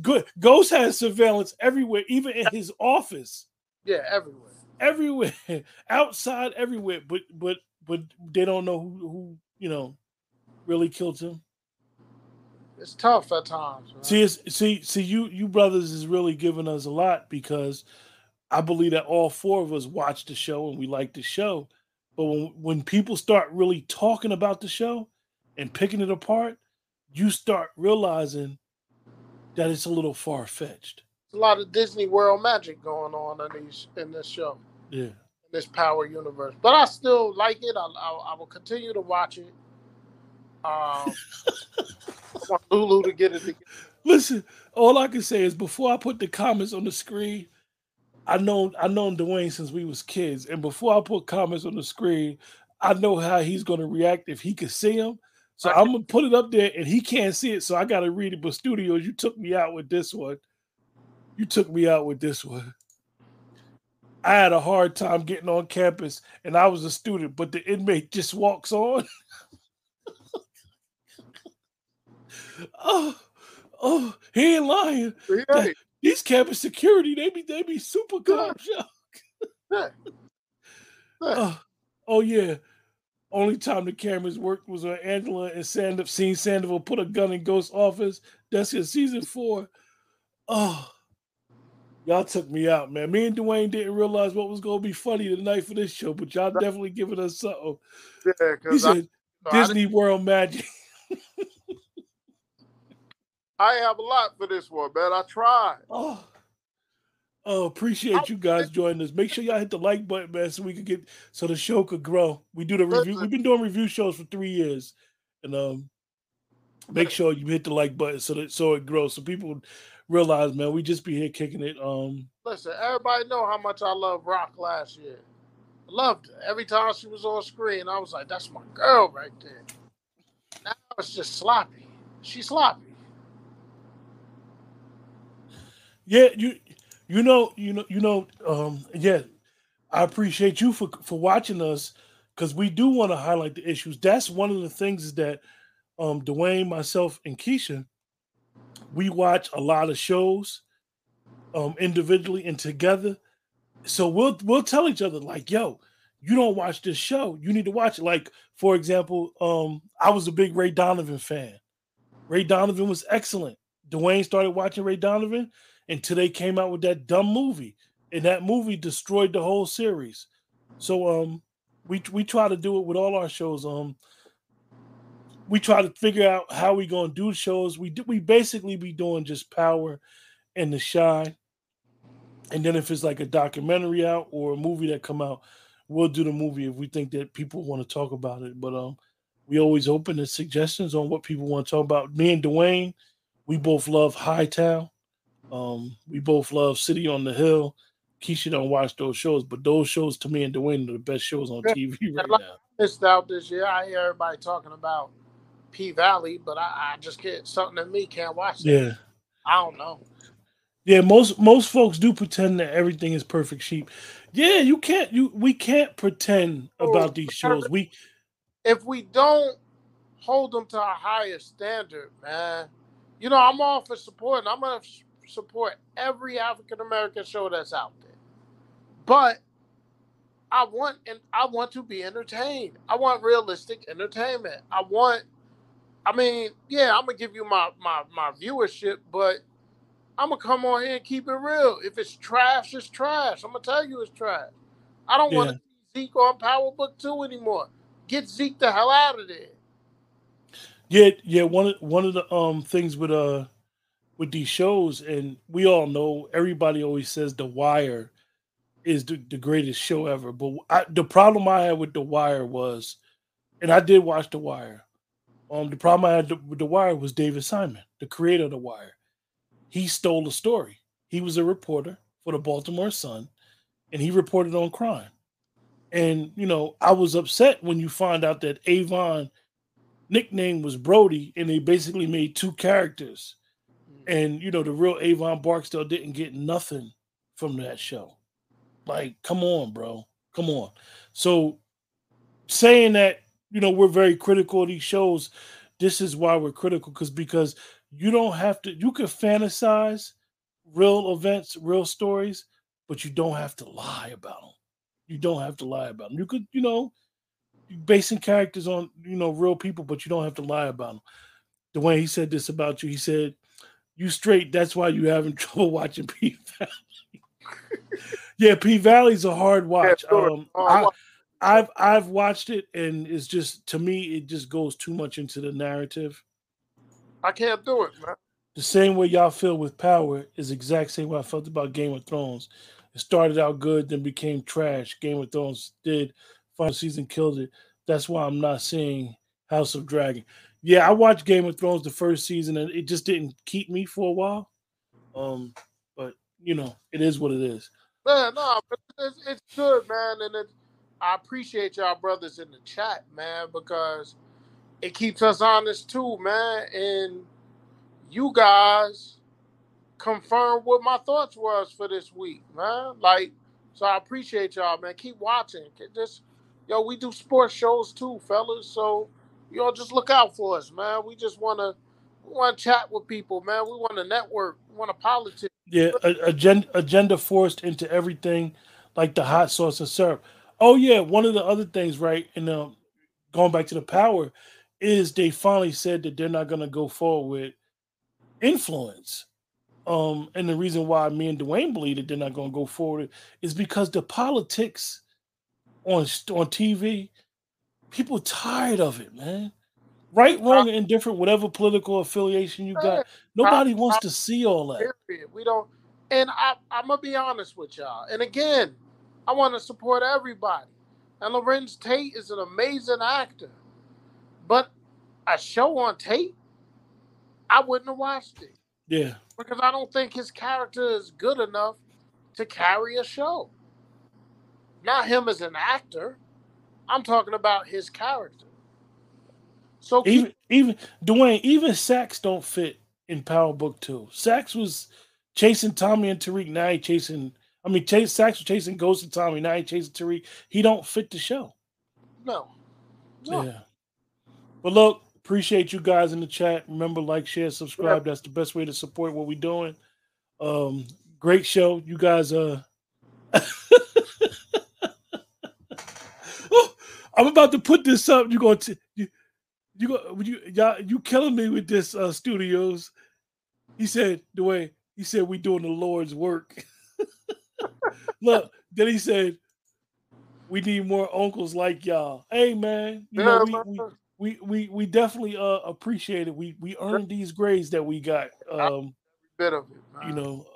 Good. Ghost had surveillance everywhere, even in his office, Yeah, everywhere. everywhere, outside, everywhere. But but but they don't know who who you know really killed him. It's tough at times. Man. See, it's, see, see, you you brothers is really giving us a lot because I believe that all four of us watch the show and we like the show. But when when people start really talking about the show and picking it apart, you start realizing that it's a little far fetched. There's a lot of Disney World magic going on in these in this show, Yeah. in this Power universe. But I still like it. I, I, I will continue to watch it. Um, want Lulu to get it together. Listen, all I can say is before I put the comments on the screen, I know I known Dwayne since we was kids, and before I put comments on the screen, I know how he's gonna react if he could see him. So I'm gonna put it up there, and he can't see it, so I gotta read it. But studios, you took me out with this one. You took me out with this one. I had a hard time getting on campus, and I was a student, but the inmate just walks on. oh, oh, he ain't lying. Yeah, These campus security, they be they be super calm. yeah. Oh, oh yeah. Only time the cameras worked was when Angela and Sandoval seen Sandoval put a gun in Ghost's office. That's in season four. Oh, y'all took me out, man. Me and Dwayne didn't realize what was gonna be funny tonight for this show, but y'all definitely giving us something. Yeah, He because said I, Disney World Magic. I have a lot for this one, man. I tried. Oh, oh, appreciate you guys joining us. Make sure y'all hit the like button, man, so we could get so the show could grow. We do the review. We've been doing review shows for three years, and um, make sure you hit the like button so that so it grows, so people realize, man, we just be here kicking it. Um, Listen, everybody know how much I love Raq last year. I loved her. Every time she was on screen, I was like, that's my girl right there. Now it's just sloppy. She's sloppy. Yeah, you you know you know you know um, yeah, I appreciate you for for watching us because we do want to highlight the issues. That's one of the things is that um, Dwayne, myself, and Keisha, we watch a lot of shows um, individually and together. So we'll we'll tell each other like, "Yo, you don't watch this show. You need to watch it." Like, for example, um, I was a big Ray Donovan fan. Ray Donovan was excellent. Dwayne started watching Ray Donovan, and today came out with that dumb movie, and that movie destroyed the whole series. So, um, we we try to do it with all our shows. Um, we try to figure out how we gonna do shows. We do, we basically be doing just power and the Chi, and then if it's like a documentary out or a movie that come out, we'll do the movie if we think that people want to talk about it. But um, we always open to suggestions on what people want to talk about. Me and Dwayne, we both love Hightown. Um, we both love City on the Hill. Keisha don't watch those shows, but those shows to me and Dwayne are the best shows on TV right like- now. Missed out this year. I hear everybody talking about P Valley, but I, I just get something in me can't watch it. Yeah. I don't know. Yeah, most most folks do pretend that everything is perfect sheep. Yeah, you can't you we can't pretend Oh, about these shows. We If we don't hold them to a higher standard, man. You know, I'm all for supporting. I'm gonna support every African American show that's out there, but I want and I want to be entertained. I want realistic entertainment. I want. I mean, yeah, I'm gonna give you my my my viewership, but I'm gonna come on here and keep it real. If it's trash, it's trash. I'm gonna tell you it's trash. I don't yeah. want to see Zeke on Power Book Two anymore. Get Zeke the hell out of there. Yeah, yeah. One of one of the um things with uh with these shows, and we all know everybody always says The Wire is the, the greatest show ever. But I, the problem I had with The Wire was, and I did watch The Wire. Um, the problem I had with The Wire was David Simon, the creator of The Wire. He stole the story. He was a reporter for the Baltimore Sun, and he reported on crime. And you know, I was upset when you find out that Avon nickname was Brody, and they basically made two characters. And you know, the real Avon Barksdale didn't get nothing from that show. Like, come on, bro. Come on. So saying that, you know, we're very critical of these shows, this is why we're critical, because because you don't have to, you can fantasize real events, real stories, but you don't have to lie about them. You don't have to lie about them. You could, you know, basing characters on, you know, real people, but you don't have to lie about them. The way he said this about you, he said, "You straight. That's why you having trouble watching P Valley. yeah, P Valley's a hard watch. Um, I, I've I've watched it, and it's just to me, it just goes too much into the narrative. I can't do it, man. The same way y'all feel with Power is exact same way I felt about Game of Thrones. It started out good, then became trash. Game of Thrones did final season killed it. That's why I'm not seeing House of Dragon. Yeah, I watched Game of Thrones the first season, and it just didn't keep me for a while. Um, but you know, it is what it is. Man, no, it's, it's good, man, and it, I appreciate y'all brothers in the chat, man, because it keeps us honest too, man. And you guys confirm what my thoughts was for this week, man. Like, so I appreciate y'all, man. Keep watching. Just yo, we do sports shows too, fellas. So y'all just look out for us, man. We just wanna we wanna chat with people, man. We want to network. We want to politics. Yeah, agenda agenda forced into everything, like the hot sauce of syrup. Oh yeah, one of the other things, right? And um, going back to the power, is they finally said that they're not going to go forward with influence. Um, and the reason why me and Dwayne believe that they're not going to go forward is because the politics on on TV, people tired of it, man right, wrong, and indifferent, whatever political affiliation you got. Nobody wants to see all that. We don't. And I, I'm gonna be honest with y'all. And again, I want to support everybody. And Larenz Tate is an amazing actor, but a show on Tate, I wouldn't have watched it. Yeah, because I don't think his character is good enough to carry a show. Not him as an actor. I'm talking about his character. So even even Dwayne, even Saxe don't fit in Power Book Two. Saxe was chasing Tommy and Tariq. Now he chasing. I mean, Chase Saxe was chasing Ghost and Tommy. Now he chasing Tariq. He don't fit the show. No. no. Yeah. But look, appreciate you guys in the chat. Remember, like, share, subscribe. That's the best way to support what we're doing. Um, great show. You guys uh I'm about to put this up. You're going to you, you go you y'all you killing me with this uh studios. He said the way he said we doing the Lord's work. Look, then he said we need more uncles like y'all. Hey man, you yeah, know we, we, we we we definitely uh appreciate it. We we earned these grades that we got. Um bit of it. Man. You know,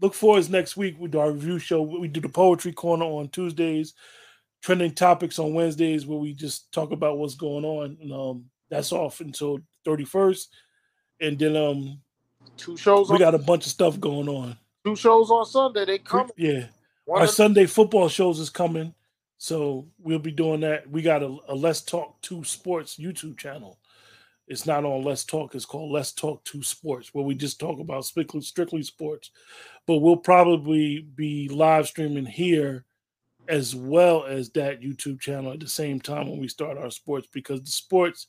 look for us next week with our review show. We do the poetry corner on Tuesdays trending topics on Wednesdays where we just talk about what's going on. And, um, that's off until 31st. And then um two shows we on, got a bunch of stuff going on. Two shows on Sunday. They come. Yeah. One Our Sunday football shows is coming. So we'll be doing that. We got a, a Let's Talk to Sports YouTube channel. It's not on Let's Talk. It's called Let's Talk to Sports, where we just talk about strictly, strictly sports. But we'll probably be live streaming here as well as that YouTube channel at the same time when we start our sports because the sports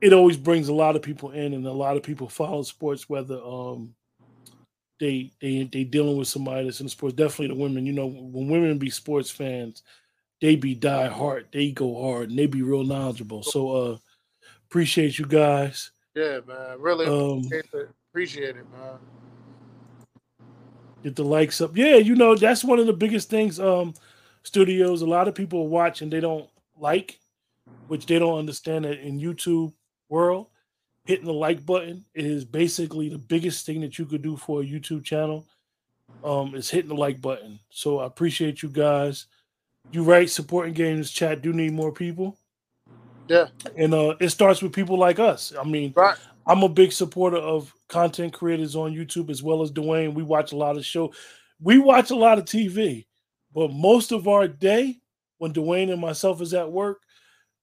it always brings a lot of people in, and a lot of people follow sports, whether um they they they dealing with somebody that's in the sports. Definitely the women. You know, when women be sports fans, they be die hard. They go hard and they be real knowledgeable. So uh appreciate you guys. Yeah, man. Really um, appreciate, it. appreciate it, man. Get the likes up. Yeah, you know, that's one of the biggest things. Um, studios, a lot of people watch and they don't like, which they don't understand that in YouTube world, hitting the like button is basically the biggest thing that you could do for a YouTube channel. Um, is hitting the like button. So I appreciate you guys. You right, supporting games chat do need more people. Yeah. And uh it starts with people like us. I mean, right. I'm a big supporter of content creators on YouTube as well as Dwayne. We watch a lot of show. We watch a lot of TV, but most of our day when Dwayne and myself is at work,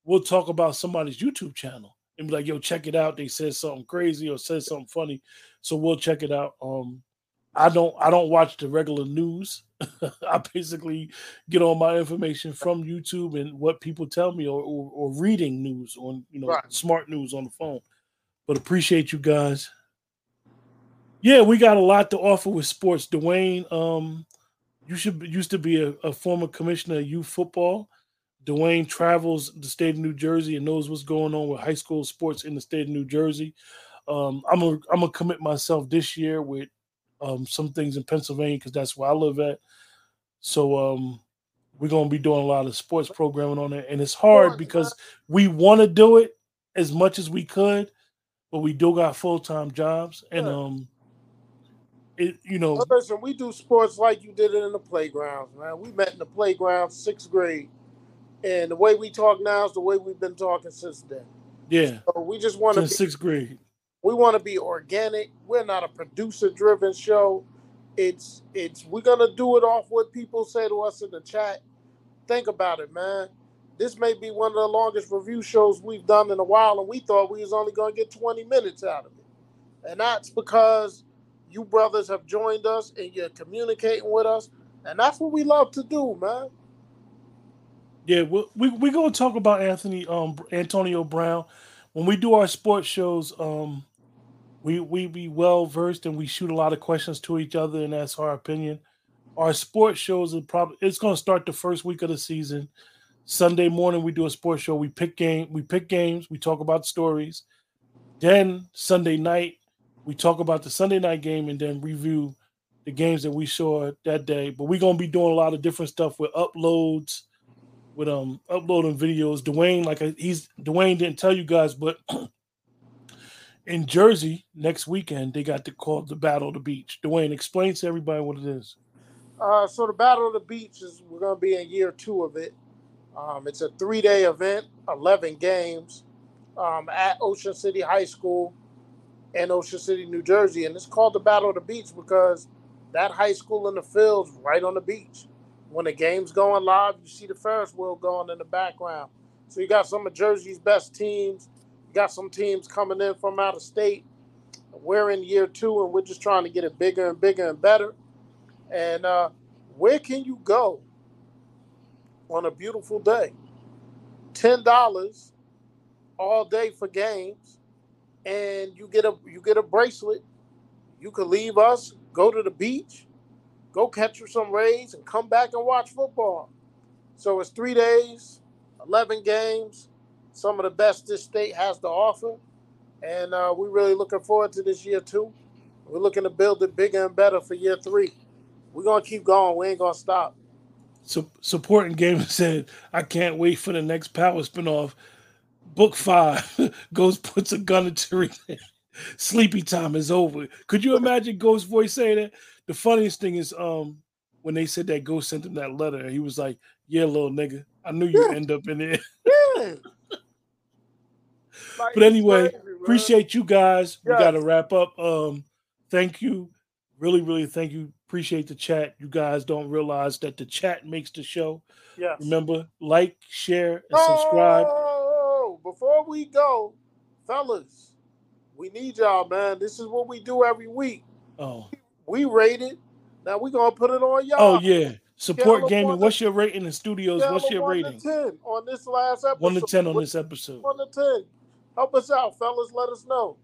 we'll talk about somebody's YouTube channel and be like, yo, check it out. They said something crazy or said something funny. So we'll check it out. Um, I don't I don't watch the regular news. I basically get all my information from YouTube and what people tell me or, or, or reading news on you know right. smart news on the phone. But appreciate you guys. Yeah, we got a lot to offer with sports. Dwayne, um, you should used to be a, a former commissioner of youth football. Dwayne travels the state of New Jersey and knows what's going on with high school sports in the state of New Jersey. Um, I'm a, I'm gonna commit myself this year with um, some things in Pennsylvania because that's where I live at. So um, we're gonna be doing a lot of sports programming on it, and it's hard because we want to do it as much as we could, but we do got full time jobs, and um, it you know. Well, listen, we do sports like you did it in the playgrounds, man. We met in the playground, sixth grade, and the way we talk now is the way we've been talking since then. Yeah. So we just want to sixth grade. We want to be organic. We're not a producer driven show. It's it's we're gonna do it off what people say to us in the chat. Think about it, man. This may be one of the longest review shows we've done in a while, and we thought we was only gonna get 20 minutes out of it. And that's because you brothers have joined us and you're communicating with us. And that's what we love to do, man. Yeah, we we we gonna talk about Anthony um Antonio Brown when we do our sports shows. Um, we we be well versed and we shoot a lot of questions to each other and ask our opinion. Our sports shows are probably it's going to start the first week of the season. Sunday morning we do a sports show. We pick game, we pick games, we talk about stories. Then Sunday night we talk about the Sunday night game and then review the games that we saw that day. But we're gonna be doing a lot of different stuff with uploads, with um uploading videos. Dwayne, like he's Dwayne didn't tell you guys, but in Jersey next weekend, they got to call the Battle of the Beach. Dwayne, explain to everybody what it is. Uh, so the Battle of the Beach is we're to be in year two of it. Um, it's a three-day event, eleven games, um, at Ocean City High School in Ocean City, New Jersey, and it's called the Battle of the Beach because that high school in the fields right on the beach. When the game's going live, you see the Ferris wheel going in the background. So you got some of Jersey's best teams You got some teams coming in from out of state. We're in year two, and we're just trying to get it bigger and bigger and better. And uh, where can you go on a beautiful day? Ten dollars all day for games, and you get a you get a bracelet. You could leave us, go to the beach, go catch some rays, and come back and watch football. So it's three days, eleven games some of the best this state has to offer. And uh, we're really looking forward to this year, too. We're looking to build it bigger and better for year three. We're to keep going. We ain't to stop. So, supporting Gamer said, I can't wait for the next Power spinoff. Book five Ghost puts a gun into Sleepy time is over. Could you imagine Ghost voice saying that? The funniest thing is um when they said that Ghost sent him that letter, he was like, Yeah, little nigga, I knew you'd yeah. end up in there. Yeah but anyway, crazy, appreciate you guys. We got to wrap up. Um, thank you, really, really thank you. Appreciate the chat. You guys don't realize that the chat makes the show. Yeah. Remember, like, share, and oh, subscribe. Oh, before we go, fellas, we need y'all, man. This is what we do every week. Oh. We rate it. Now we're gonna put it on y'all. Oh yeah. Support gaming. What's your rating in studios? What's your rating? 10 on this last episode. One to ten on this episode. One to ten. Help us out, fellas. Let us know.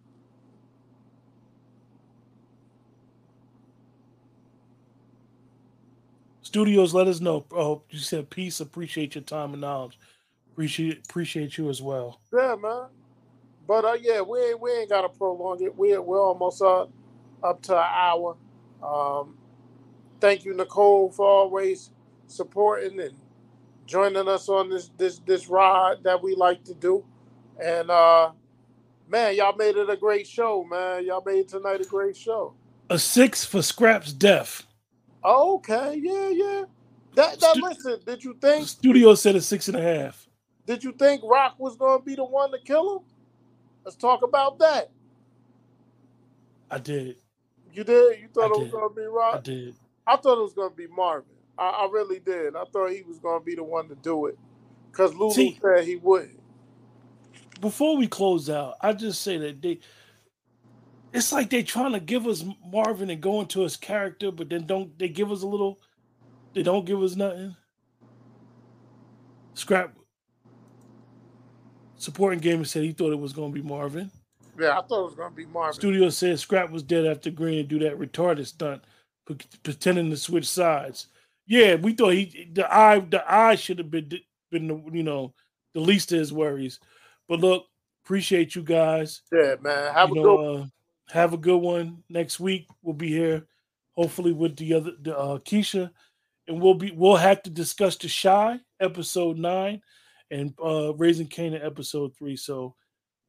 Studios, let us know. Oh, you said peace. Appreciate your time and knowledge. Appreciate appreciate you as well. Yeah, man. But uh, yeah, we ain't, we ain't gotta prolong it. We we're almost up up to an hour. Um, thank you, Nicole, for always supporting and joining us on this this this ride that we like to do. And uh, man, y'all made it a great show, man. Y'all made tonight a great show. A six for Scrap's death. Oh, okay, yeah, yeah. That that listen, did you think Studio said a six and a half. did you think Raq was gonna be the one to kill him? Let's talk about that. I did. You did? You thought I it was did. gonna be Raq? I did. I thought it was gonna be Marvin. I, I really did. I thought he was gonna be the one to do it. Cause Lulu See- said he would. Before we close out, I just say that they it's like they're trying to give us Marvin and go into his character, but then don't they give us a little they don't give us nothing. Scrap supporting gamer said he thought it was gonna be Marvin. Yeah, I thought it was gonna be Marvin. Studio said Scrap was dead after Green and do that retarded stunt, pretending to switch sides. Yeah, we thought he the eye the eye should have been been the, you know the least of his worries. But look, appreciate you guys. Yeah, man. Have you a know, good uh, have a good one. Next week we'll be here, hopefully with the other the, uh, Keisha, and we'll be we'll have to discuss the Chi episode nine, and uh, raising Kanan episode three. So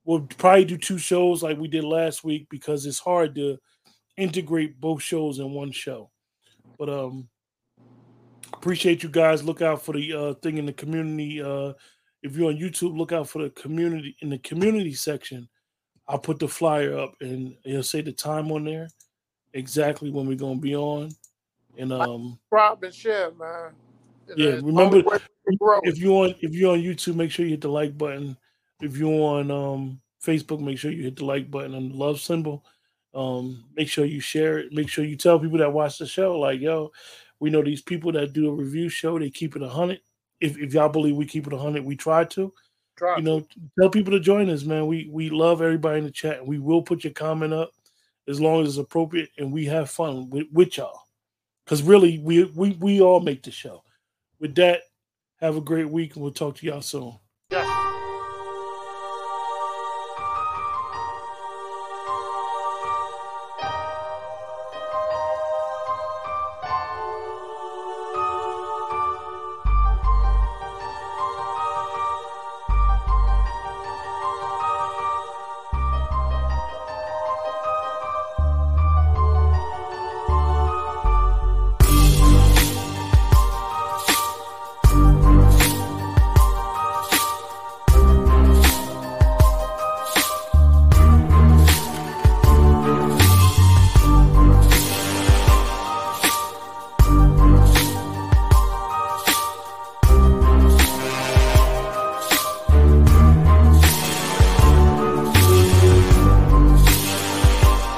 we'll probably do two shows like we did last week because it's hard to integrate both shows in one show. But um, appreciate you guys. Look out for the uh, thing in the community. Uh, if you're on YouTube, look out for the community in the community section. I'll put the flyer up and it'll say the time on there, exactly when we're gonna be on. And um, Rob and share, man. Yeah, remember- only way we can grow. if you on if you're on YouTube, make sure you hit the like button. If you're on um, Facebook, make sure you hit the like button and the love symbol. Um, make sure you share it. Make sure you tell people that watch the show, like, yo, we know these people that do a review show, they keep it a hundred. If, if y'all believe we keep it a hundred, we try to. Try You know, tell people to join us, man. We we love everybody in the chat. We will put your comment up as long as it's appropriate, and we have fun with, with y'all. Because really, we we we all make the show. With that, have a great week, and we'll talk to y'all soon.